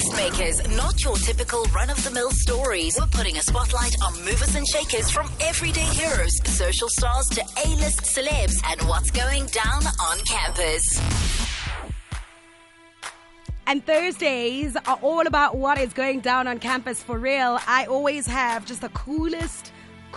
Tastemakers, not your typical run of the mill stories. We're putting a spotlight on movers and shakers from everyday heroes, social stars to A list celebs, and what's going down on campus. And Thursdays are all about what is going down on campus for real. I always have just the coolest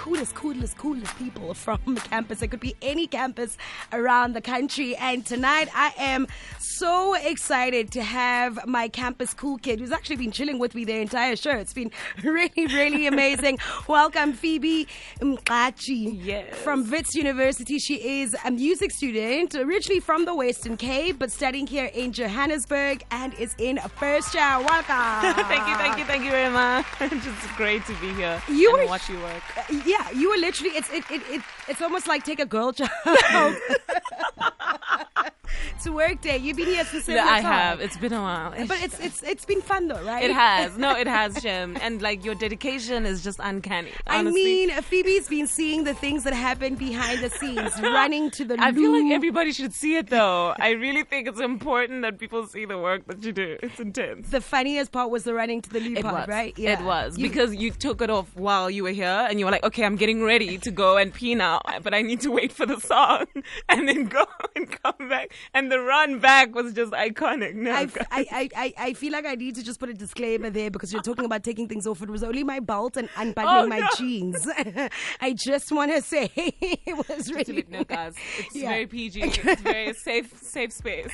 coolest, coolest, coolest people from the campus. It could be any campus around the country. And tonight I am so excited to have my campus cool kid who's actually been chilling with me the entire show. It's been really, really amazing. Welcome, Phoebe Mgxaji. Yes. From Wits University. She is a music student, originally from the Western Cape, but studying here in Johannesburg and is in a first year. Welcome. thank you, thank you, thank you very much. it's great to be here You and were- watch you work. Yeah, you were literally. It's it, it, it it's almost like take a girl child to work day. You've been here since Yeah, seven I o'clock. have. It's been a while. but it's it's it's been fun though, right? It has. No, it has, Jim. And like your dedication is just uncanny. I mean, Phoebe's been seeing the things that happen behind the scenes, running to the. I feel like everybody should see it though. I really think it's important that people see the work that you do. It's intense. The funniest part was the running to the loo It part, was. right? It was You- because you took it off while you were here, and you were like, "Okay, I'm getting ready to go and pee now, but I need to wait for the song, and then go and come back." And the run back was just iconic. No, I. I, I, I- I feel like I need to just put a disclaimer there because you're talking about taking things off. It was only my belt and unbuttoning Oh, my no. jeans. I just want to say it was really. let no, guys, it's Yeah. very PG. It's very safe, safe space.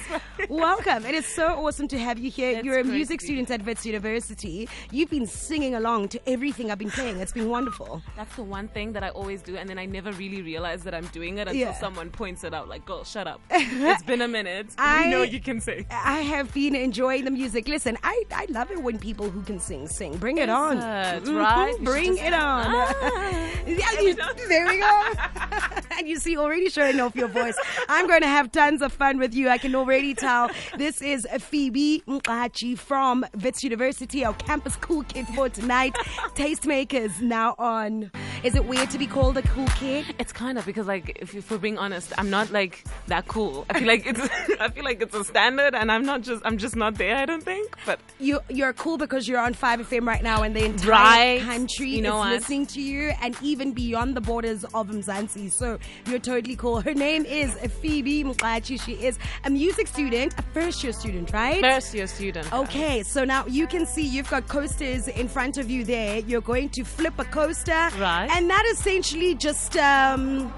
Welcome. It is so awesome to have you here. That's You're a great music student at Wits University. You've been singing along to everything I've been playing. It's been wonderful. That's the one thing that I always do, and then I never really realize that I'm doing it until Yeah. someone points it out. Like, girl, shut up. it's been a minute. I- you know you can sing. I have been enjoying the music. Listen, I, I love it when people who can sing sing. Bring it on. That's Mhm. right. You should Bring it on. Ah. Yeah, you- there we go. and you see, already showing off your voice. I'm going to have tons of fun with you. I can already tell. This is Phoebe Mgxaji from Wits University, our campus cool kid for tonight. Tastemakers now on. Is it weird to be called a cool kid? It's kind of because, like, if, if we're being honest, I'm not like that cool. I feel like it's, I feel like it's a standard, and I'm not just, I'm just not there. I don't think. But You you're cool because you're on 5FM right now and the entire Right. country You know is what? listening to you and even beyond the borders of Mzansi. So you're totally cool. Her name is Phoebe Mgxaji. She is a music student, a first year student, right? first year student. Okay, so now you can see you've got coasters in front of you there. You're going to flip a coaster. Right. And that essentially just um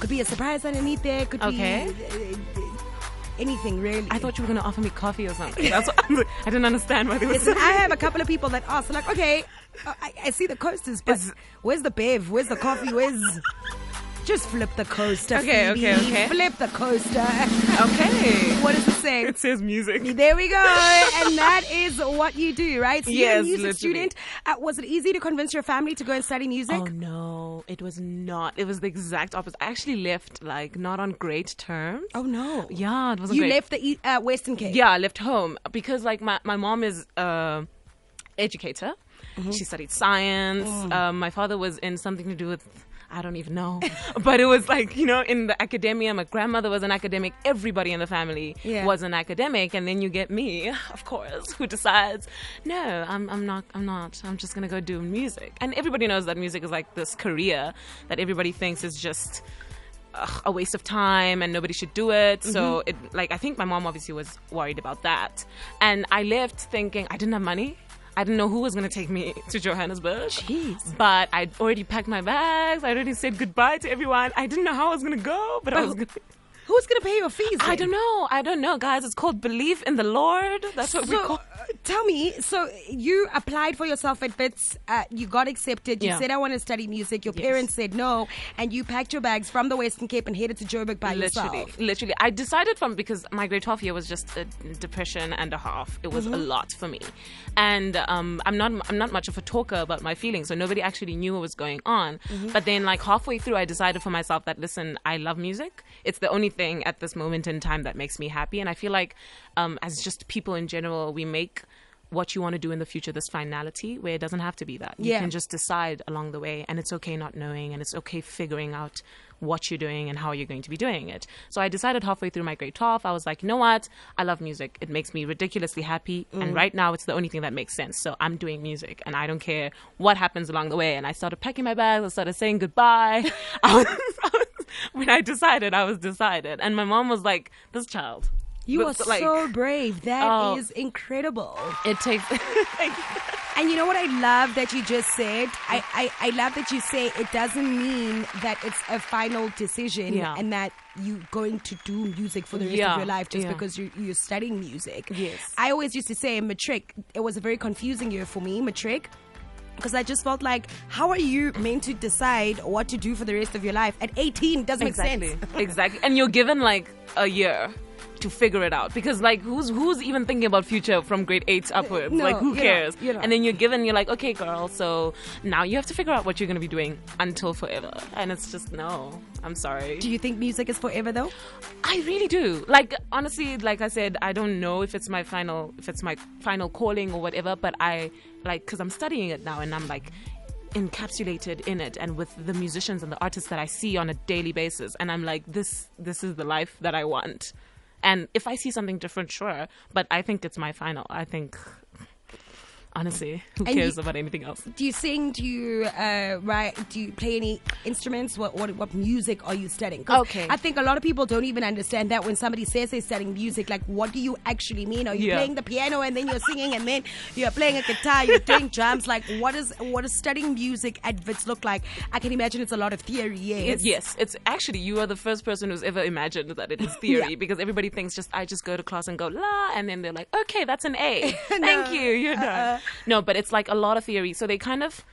could be a surprise underneath there, could Okay. be uh, anything really. I thought you were gonna offer me coffee or something. That's what, I didn't understand what it was. Listen, I have a couple of people that ask, like, okay, uh, I, I see the coasters, but Is- where's the bev? Where's the coffee? Where's just flip the coaster? Okay, Phoebe. okay, okay. Flip the coaster. okay. what does it say? It says music. There we go, and that is what you do, right? So you're a Yes, music literally. student. Uh, was it easy to convince your family to go and study music? Oh no, it was not. It was the exact opposite. I actually left like not on great terms. Oh, no! Yeah, it wasn't You great. left the uh, Western Cape. Yeah, I left home because like my, my mom is uh, educator. Mm-hmm. She studied science. Mm. Um, my father was in something to do with I don't even know, but it was like you know in the academia. My grandmother was an academic. Everybody in the family Yeah. was an academic, and then you get me, of course, who decides, no, I'm I'm not I'm not. I'm just gonna go do music. And everybody knows that music is like this career that everybody thinks is just ugh, a waste of time and nobody should do it. So Mm-hmm. it like I think my mom obviously was worried about that. And I left thinking I didn't have money. I didn't know who was going to take me to Johannesburg. Jeez. But I'd already packed my bags. I already said goodbye to everyone. I didn't know how I was going to go, but I was going to Who's gonna pay your fees? I don't know. I don't know, guys. It's called belief in the Lord. That's what we So, call uh, tell me, so you applied for yourself at Wits, uh, you got accepted, you Yeah. said, I want to study music, your Yes. parents said no, and you packed your bags from the Western Cape and headed to Joburg by literally, yourself. literally. I decided from because my grade 12 year was just a depression and a half. It Mm-hmm. was a lot for me, and um, I'm not I'm not much of a talker about my feelings, so nobody actually knew what was going on. Mm-hmm. But then, like halfway through, I decided for myself that listen, I love music. It's the only thing at this moment in time that makes me happy, and I feel like, um, as just people in general, we make what you want to do in the future, this finality where it doesn't have to be that. You Yeah. can just decide along the way, and it's okay not knowing, and it's okay figuring out what you're doing and how you're going to be doing it. So I decided halfway through my grade 12, I was like, you know what? I love music. It makes me ridiculously happy. Mm. And right now, it's the only thing that makes sense. So I'm doing music and I don't care what happens along the way. And I started packing my bags. I started saying goodbye. I was, I was, when I decided, I was decided. And my mom was like, this child. You are like, so brave. That oh. is Oh. incredible. It takes. And you know what I love that you just said? I, I, I love that you say it doesn't mean that it's a final decision Yeah. and that you're going to do music for the rest Yeah, of your life just yeah. because you're, you're studying music. Yes. I always used to say in matric, it was a very confusing year for me, matric. Because I just felt like, how are you meant to decide what to do for the rest of your life? At 18, doesn't exactly. make sense. exactly. And you're given like a year to figure it out because like who's who's even thinking about future from grade 8 upwards No, like who cares not. and then you're given you're like okay girl so now you have to figure out what you're going to be doing until forever and it's just no i'm sorry Do you think music is forever though? I really do. Like honestly, like I said, I don't know if it's my final if it's my final calling or whatever, but I like cuz I'm studying it now and I'm like encapsulated in it and with the musicians and the artists that I see on a daily basis and I'm like this this is the life that I want. And if I see something different, sure, but I think it's my final. I think honestly, who And cares you- about anything else? Do you sing? Do you uh, write? Do you play any instruments? What what what music are you studying? Okay. I think a lot of people don't even understand that when somebody says they're studying music, like what do you actually mean? Are you Yeah. playing the piano and then you're singing and then you're playing a guitar, you're doing drums? Like what is what does studying music adverts look like? I can imagine it's a lot of theory. Yes. It, yes, it's actually you are the first person who's ever imagined that it is theory Yeah. because everybody thinks just I just go to class and go la, and then they're like, okay, that's an A. Thank No. Uh-uh. you, you're done. No, but it's like a lot of theory, so they kind of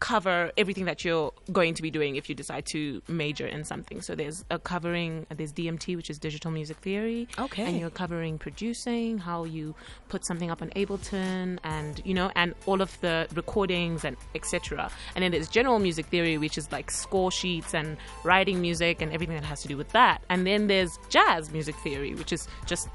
cover everything that you're going to be doing if you decide to major in something. So there's a covering, there's DMT, which is digital music theory. Okay. And you're covering producing, how you put something up on Ableton, and you know, and all of the recordings and etc. And then there's general music theory, which is like score sheets and writing music and everything that has to do with that. And then there's jazz music theory, which is just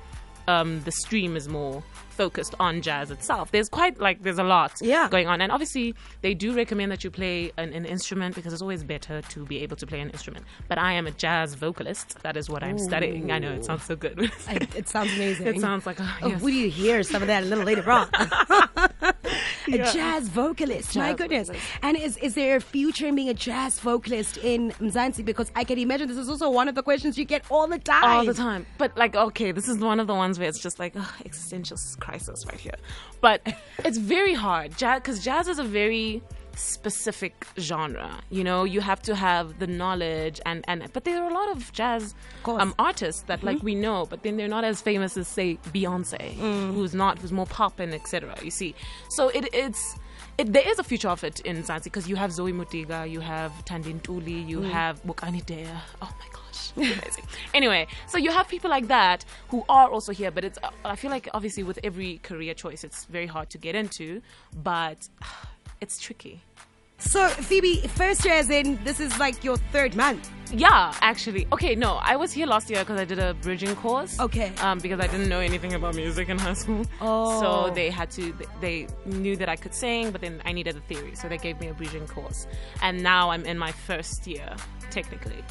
um, the stream is more focused on jazz itself. There's quite like there's a lot Yeah. going on, and obviously they do recommend that you play an, an instrument because it's always better to be able to play an instrument. But I am a jazz vocalist. That is what I'm studying. I know it sounds so good. I- it sounds amazing. it sounds like oh, Oh, yes. will you hear some of that a little later on? a Yeah. jazz vocalist. My goodness. vocalist. And is, is there a future in being a jazz vocalist in Mzansi? Because I can imagine this is also one of the questions you get all the time. all the time. But like, okay, this is one of the ones where it's just like ugh, existential crisis right here. But it's very hard, jazz, because jazz is a very specific genre. You know, you have to have the knowledge and and. But there are a lot of jazz course. um, artists that like we know, but then they're not as famous as say Beyonce, who's not who's more pop and etc. You see, so it it's. It, there is a future of it in Mzansi because you have Zoe Modiga, you have Thandi Ntuli, you have Bokani Dyer. Oh my gosh, amazing. anyway, so you have people like that who are also here, but it's. uh, I feel like obviously with every career choice, it's very hard to get into, but it's tricky. So, Phoebe, first year as in this is like your third month. Yeah, actually. Okay, no, I was here last year because I did a bridging course. Okay. Um, because I didn't know anything about music in high school. Oh. So they had to. They knew that I could sing, but then I needed a theory, so they gave me a bridging course. And now I'm in my first year, technically.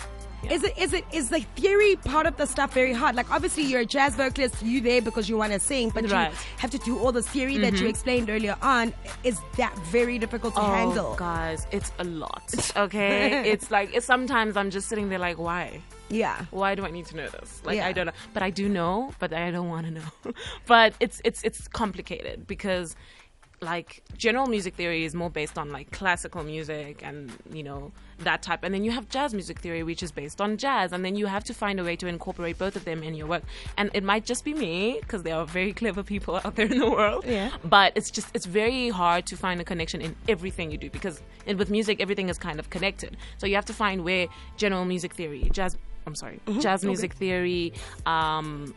Yeah. Is it is it is the theory part of the stuff very hard? Like obviously you're a jazz vocalist, you there because you want to sing, but Right. you have to do all the theory that you mm-hmm. explained earlier on. Is that very difficult to oh, handle? Oh, guys, it's a lot. Okay, it's like it's sometimes I'm just sitting there like, why? Yeah. Why do I need to know this? Like Yeah. I don't know, but I do know, but I don't want to know. but it's it's it's complicated because like general music theory is more based on like classical music and you know that type. And then you have jazz music theory which is based on jazz. And then you have to find a way to incorporate both of them in your work. And it might just be me because there are very clever people out there in the world. Yeah. but it's just it's very hard to find a connection in everything you do because in, with music everything is kind of connected. So you have to find where general music theory jazz i'm sorry jazz music theory um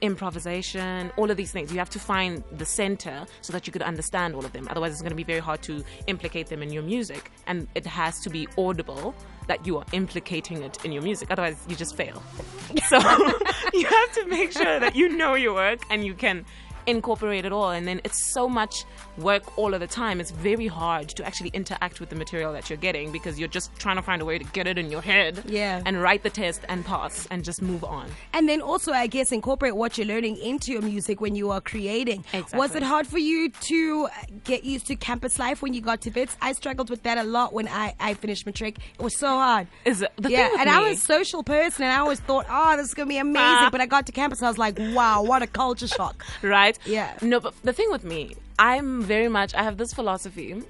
improvisation all of these things. You have to find the center so that you could understand all of them. Otherwise it's going to be very hard to implicate them in your music. And it has to be audible that you are implicating it in your music. Otherwise you just fail. So you have to make sure that you know your work and you can incorporate it all. And then it's so much work all of the time. It's very hard to actually interact with the material that you're getting because you're just trying to find a way to get it in your head Yeah. and write the test and pass and just move on. And then also, I guess, incorporate what you're learning into your music when you are creating. Was it hard for you to get used to campus life when you got to Wits? I struggled with that a lot when I, I finished matric. It was so hard. Is it- the yeah, and I me- was a social person, and I always thought, oh, this is gonna be amazing. Ah. but I got to campus, and I was like, wow, what a culture shock. right? Yeah. No, but the thing with me, I'm very much, I have this philosophy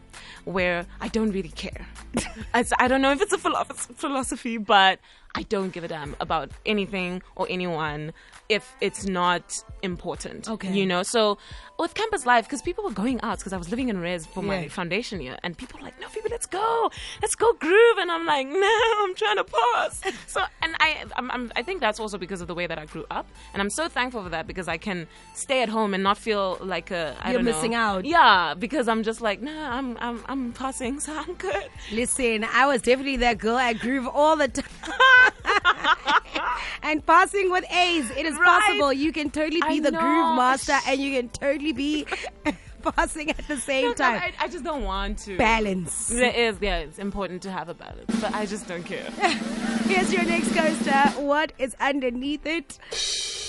where I don't really care. I don't know if it's a philosophy, but I don't give a damn about anything or anyone if it's not important. Okay. You know, so with campus life, because people were going out, because I was living in res for my foundation year, and people were like, no, Phoebe, let's go. Let's go groove. And I'm like, no, I'm trying to pass. So, and I, I'm, I'm, I think that's also because of the way that I grew up. And I'm so thankful for that because I can stay at home and not feel like a, I You're don't know. missing out. Yeah, because I'm just like, no, I'm, I'm, I'm passing, so I'm good. Listen, I was definitely that girl at Groove all the time. and passing with A's, it is Right. possible. You can totally be I the know. Groove master and you can totally be passing at the same No, no, time. I, I just don't want to. Balance. There is, yeah, it's important to have a balance, but I just don't care. Here's your next coaster. What is underneath it?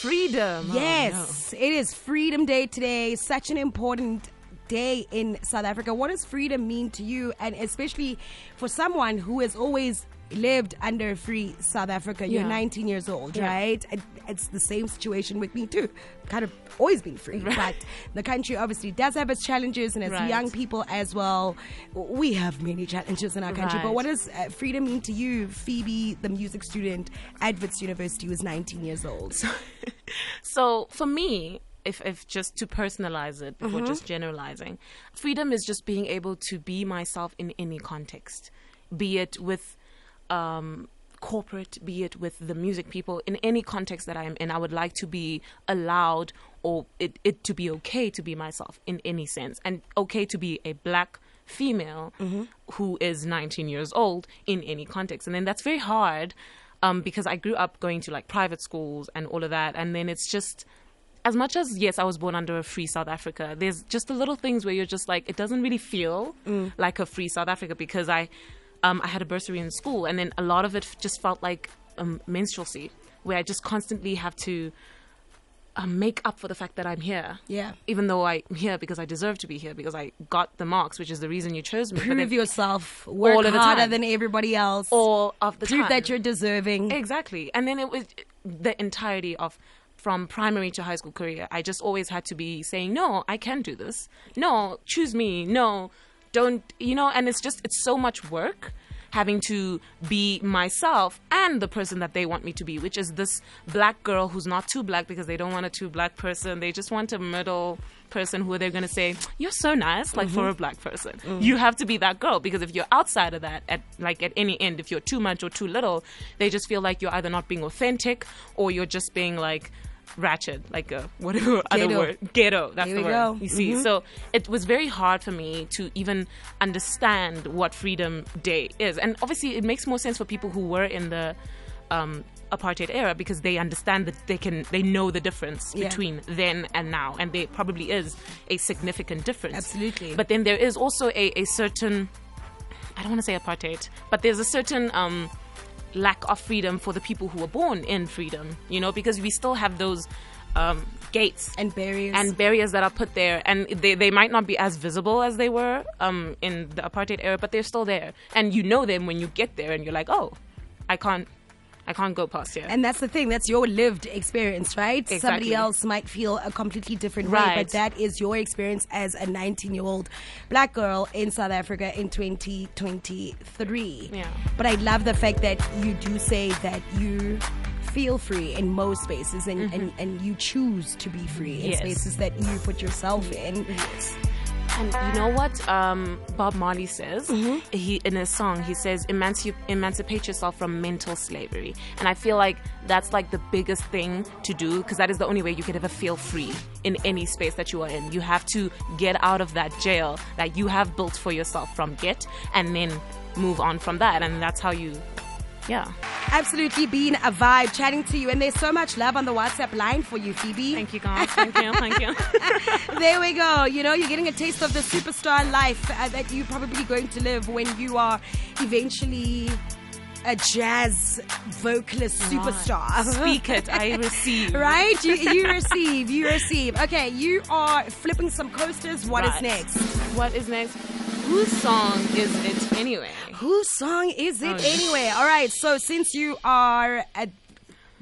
Freedom. Oh, no. Yes, it is Freedom Day today. Such an important day in South Africa. What does freedom mean to you? And especially for someone who has always lived under free South Africa. You're Yeah. 19 years old, Yeah. right? And It's the same situation with me too. Kind of always been free, but the country obviously does have its challenges, and as Right. young people as well, we have many challenges in our country. But what does uh, freedom mean to you, Phoebe, the music student at Wits University, was 19 years old? So for me, if, if just to personalize it before just generalizing, freedom is just being able to be myself in any context, be it with um, corporate, be it with the music people, in any context that I am in. I would like to be allowed or it, it to be okay to be myself in any sense, and okay to be a black female who is 19 years old in any context. And then that's very hard um, because I grew up going to like private schools and all of that. And then it's just, as much as, yes, I was born under a free South Africa, there's just the little things where you're just like, it doesn't really feel like a free South Africa because I, um, I had a bursary in school and then a lot of it just felt like um, minstrelsy where I just constantly have to um, make up for the fact that I'm here. Yeah. Even though I'm here because I deserve to be here because I got the marks, which is the reason you chose me. prove yourself, work All harder than everybody else, all of the prove time. that you're deserving. Exactly. And then it was the entirety of from primary to high school career. I just always had to be saying, no, I can do this. No, choose me. No, don't, you know, and it's just, it's so much work having to be myself and the person that they want me to be, which is this black girl who's not too black because they don't want a too black person. They just want a middle person who they're going to say, you're so nice, like for a mm-hmm. black person. Mm-hmm. You have to be that girl because if you're outside of that, at like at any end, if you're too much or too little, they just feel like you're either not being authentic or you're just being like ratchet, like a whatever other word. Ghetto, that's the word. go. You see, Mhm. so it was very hard for me to even understand what Freedom Day is, and obviously it makes more sense for people who were in the um, apartheid era because they understand that they can they know the difference Yeah. between then and now, and there probably is a significant difference. Absolutely. But then there is also a, a certain I don't want to say apartheid, but there's a certain um, lack of freedom for the people who were born in freedom, you know, because we still have those um, gates and barriers. and barriers that are put there, and they, they might not be as visible as they were um, in the apartheid era, but they're still there, and you know them when you get there, and you're like, oh, I can't, I can't go past here. And that's the thing. That's your lived experience, right? Exactly. Somebody else might feel a completely different way, but that is your experience as a 19-year-old black girl in South Africa in 2023. Yeah. But I love the fact that you do say that you feel free in most spaces and, and, and you choose to be free in Mm-hmm. Yes. spaces that you put yourself in. And you know what um, Bob Marley says? He in his song he says Emanci- emancipate yourself from mental slavery, and I feel like that's like the biggest thing to do because that is the only way you could ever feel free in any space that you are in. You have to get out of that jail that you have built for yourself from get, and then move on from that, and that's how you yeah. Absolutely been a vibe chatting to you, and there's so much love on the WhatsApp line for you, Phoebe. Thank you, guys. Thank you. Thank you. there we go. You know, you're getting a taste of the superstar life uh, that you're probably going to live when you are eventually a jazz vocalist superstar. Speak it. I receive. Right? You, you receive. You receive. Okay, you are flipping some coasters. What is Right. next? What is next? Whose song is it anyway? Whose song is it Oh, anyway? All right, so since you are a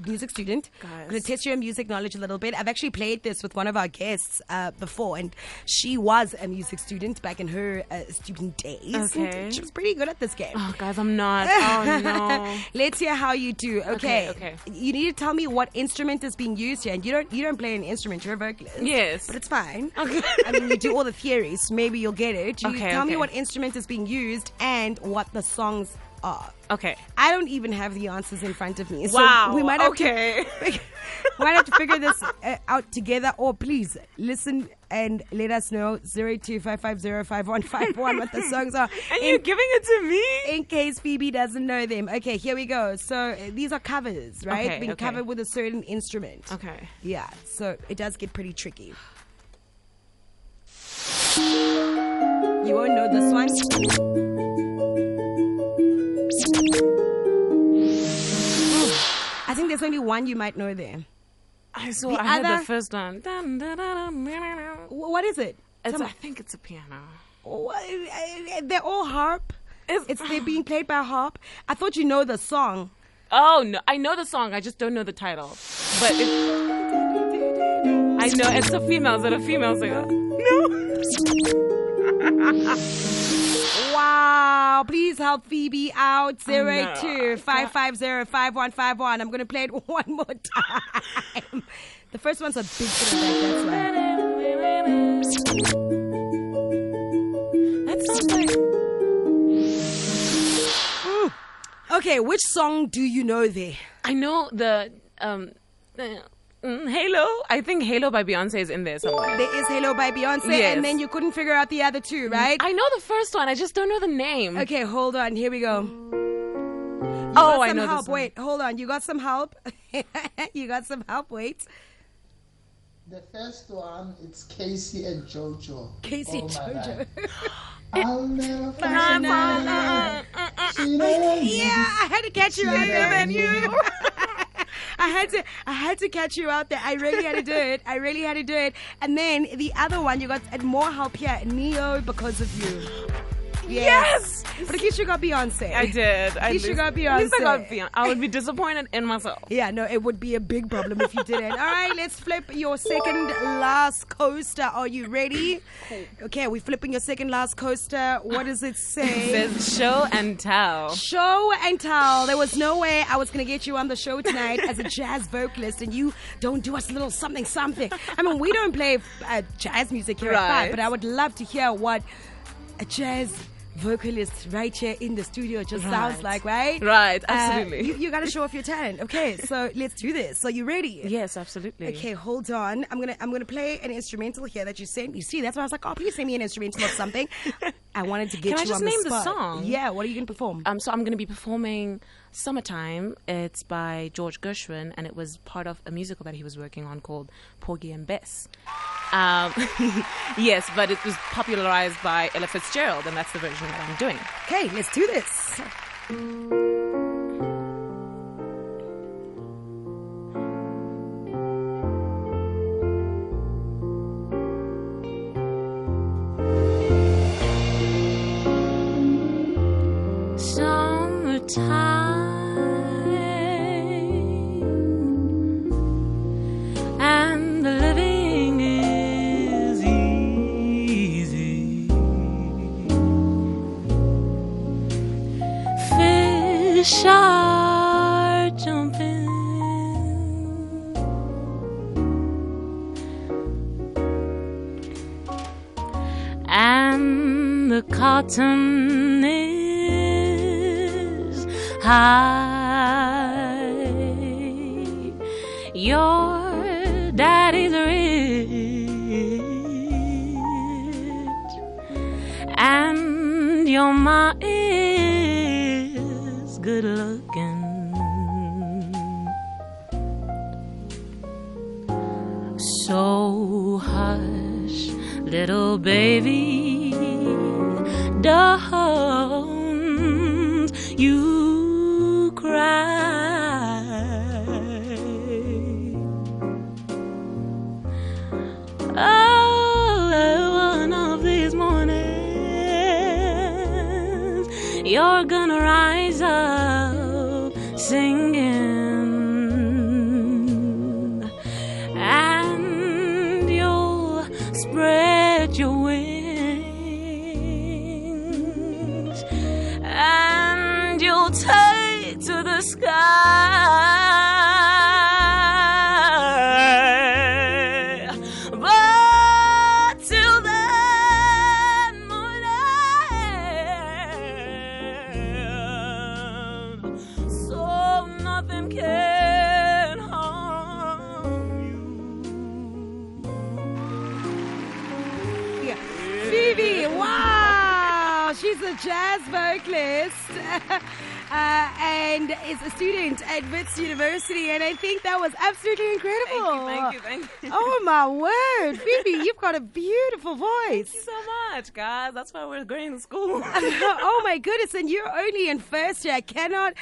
music student, Guys. I'm going to test your music knowledge a little bit. I've actually played this with one of our guests uh, before, and she was a music student back in her uh, student days. Okay. She was pretty good at this game. Oh, guys, I'm not. Oh no. Let's hear how you do. Okay. Okay, okay. You need to tell me what instrument is being used here, and you don't you don't play an instrument. You're a vocalist. Yes. but it's fine. Okay. I mean, you do all the theories. Maybe you'll get it. You Okay, tell me what instrument is being used and what the songs are. Okay. I don't even have the answers in front of me. So Wow. we might have okay. to we might have to figure this uh, out together. Or please listen and let us know zero two five five zero five one five one what the songs are. and in, you're giving it to me? in case Phoebe doesn't know them. Okay, here we go. So uh, these are covers, right? Okay, Being okay. covered with a certain instrument. Okay. Yeah, so it does get pretty tricky. You won't know this one. Think there's only one you might know there. I saw. The I heard the first one. Dun, dun, dun. What is it? It's, I think it's a piano. What- uh, They're all harp. It's- It's they're being played by harp. I thought you know the song. Oh no, I know the song. I just don't know the title. But I know it's a female. Is it a female singer? Wow! Please help Phoebe out. Zero eight no. two five five zero five one five one. I'm gonna play it one more time. The first one's a big hit. That's why. That. Okay, which song do you know there? I know the um, uh, mm, Halo. I think Halo by Beyonce is in there somewhere. There is Halo by Beyonce, Yes. and then you couldn't figure out the other two, right? I know the first one. I just don't know the name. Okay, hold on. Here we go. You Oh, got I some know this help. one. Wait, hold on. You got some help. you got some help. Wait. The first one, it's K-Ci and Jojo. K-Ci Oh, Jojo. I'll never Uh, find uh, Yeah, I had to catch you out there, man. You. I had to, I had to catch you out there. I really had to do it. I really had to do it. And then the other one, you got more help here. Ne-Yo because of you. Yes! But at least you got Beyonce. I did. At I You should at go least- at least I got Beyonce. Beyonce. I would be disappointed in myself. Yeah, no, it would be a big problem if you didn't. All right, let's flip your second last coaster. Are you ready? Okay, we're flipping your second last coaster. What does it say? It says show and tell. Show and tell. There was no way I was going to get you on the show tonight as a jazz vocalist, and you don't do us a little something, something. I mean, we don't play uh, jazz music here at Five, but I would love to hear what a jazz vocalist right here in the studio just sounds like, right? Right, Uh, absolutely. you, you got to show off your talent. Okay, so let's do this. So you ready? Yes, absolutely. Okay, hold on. I'm gonna I'm gonna play an instrumental here that you sent me. See, that's why I was like, oh, please send me an instrumental of something. I wanted to get you on the spot. Can I just on name the the song? Yeah, what are you gonna perform? Um, so I'm going to be performing "Summertime." It's by George Gershwin, and it was part of a musical that he was working on called Porgy and Bess. Um, yes, but it was popularized by Ella Fitzgerald, and that's the version that I'm doing. Okay, let's do this. Summertime, and the living is easy. Fish are jumping. and the cotton high. Your daddy's rich, and your ma is good looking. So hush, little baby, take to the sky. But till so nothing can harm you. Phoebe, wow, she's a jazz vocalist uh, and is a student at Wits University, and I think that was absolutely incredible. Thank you, thank you, thank you. Oh my word, Phoebe, you've got a beautiful voice. Thank you so much, guys. That's why we're going to school. oh my goodness, and you're only in first year. I cannot.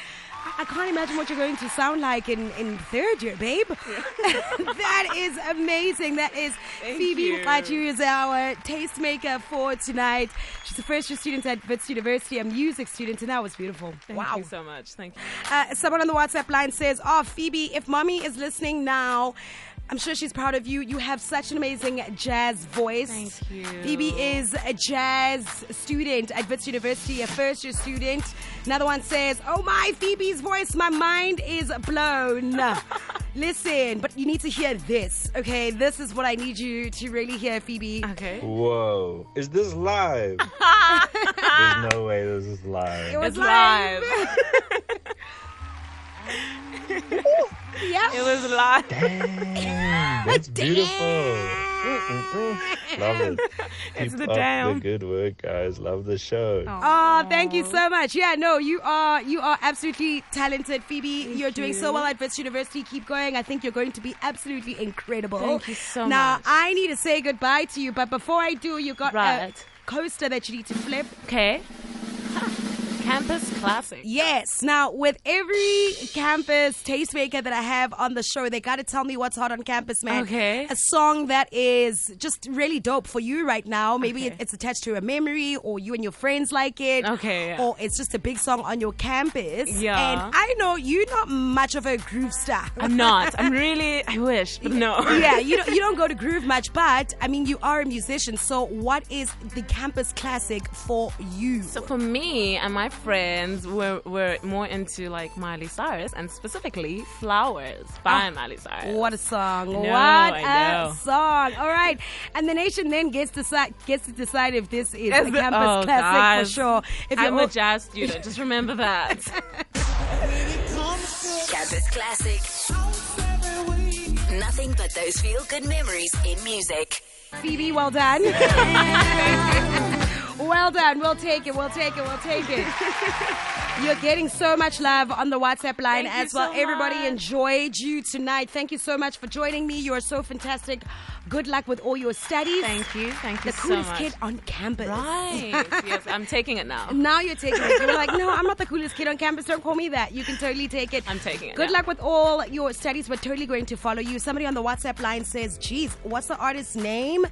I- can't imagine what you're going to sound like in, in third year, babe. that is amazing. That is Thank Phoebe you. Mgxaji is our tastemaker for tonight. She's a first year student at Wits University, a music student, and that was beautiful. Thank wow. you so much. Thank you. Uh, someone on the WhatsApp line says, Oh, Phoebe, if mommy is listening now, I'm sure she's proud of you. You have such an amazing jazz voice. Thank you. Phoebe is a jazz student at Wits University, a first year student. Another one says, Oh my, Phoebe's voice, my mind is blown. Listen, but you need to hear this, okay? This is what I need you to really hear, Phoebe. Okay. Whoa. Is this live? There's no way this is live. It was It's live. yeah. was live. Dang, that's beautiful. Love it. It's Keep the up damn. the good work, guys. Love the show. Oh, thank you so much. Yeah, no, you are you are absolutely talented, Phoebe. you're doing so well at Wits University. Keep going. I think you're going to be absolutely incredible. Thank you so now, much. Now, I need to say goodbye to you, but before I do, you got Right. a coaster that you need to flip. Okay. Campus classic. Yes. Now, with every campus tastemaker that I have on the show, they got to tell me what's hot on campus, man. Okay. A song that is just really dope for you right now. Maybe Okay. it's attached to a memory, or you and your friends like it. Okay, yeah. Or it's just a big song on your campus. Yeah. And I know you're not much of a groove star. I'm not. I'm really. I wish, but no. yeah, you don't you don't go to groove much, but I mean you are a musician. So what is the campus classic for you? So for me and my friends, we're, we're more into like Miley Cyrus and specifically Flowers by oh, Miley Cyrus. Oh, What a song! know, what I a know. song! All right, and the nation then gets decide gets to decide if this is It's a the- campus oh, classic guys. for sure. If I'm you're a jazz student. Just remember that. Campus Classic. Nothing but those feel good memories in music. Phoebe, well done. well done. We'll take it. We'll take it. We'll take it. You're getting so much love on the WhatsApp line Thank as well. so Everybody much. enjoyed you tonight. Thank you so much for joining me. You are so fantastic. Good luck with all your studies. Thank you. Thank The you so coolest much. kid on campus. Right. yes, I'm taking it now. Now you're taking it. You're like, no, I'm not the coolest kid on campus. Don't call me that. You can totally take it. I'm taking it Good now. luck with all your studies. We're totally going to follow you. Somebody on the WhatsApp line says, geez, what's the artist's name?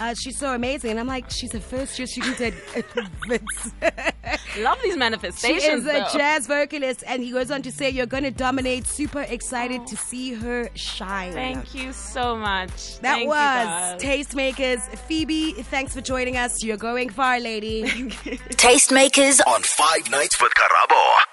Uh, she's so amazing. And I'm like, she's a first year student at Love these manifestations. Is a jazz vocalist. And he goes on to say, you're going to dominate. Super excited to see her shine. Thank you so much. That Thank was. Tastemakers. Phoebe, thanks for joining us. You're going far, lady. Tastemakers on Five Nights with Karabo.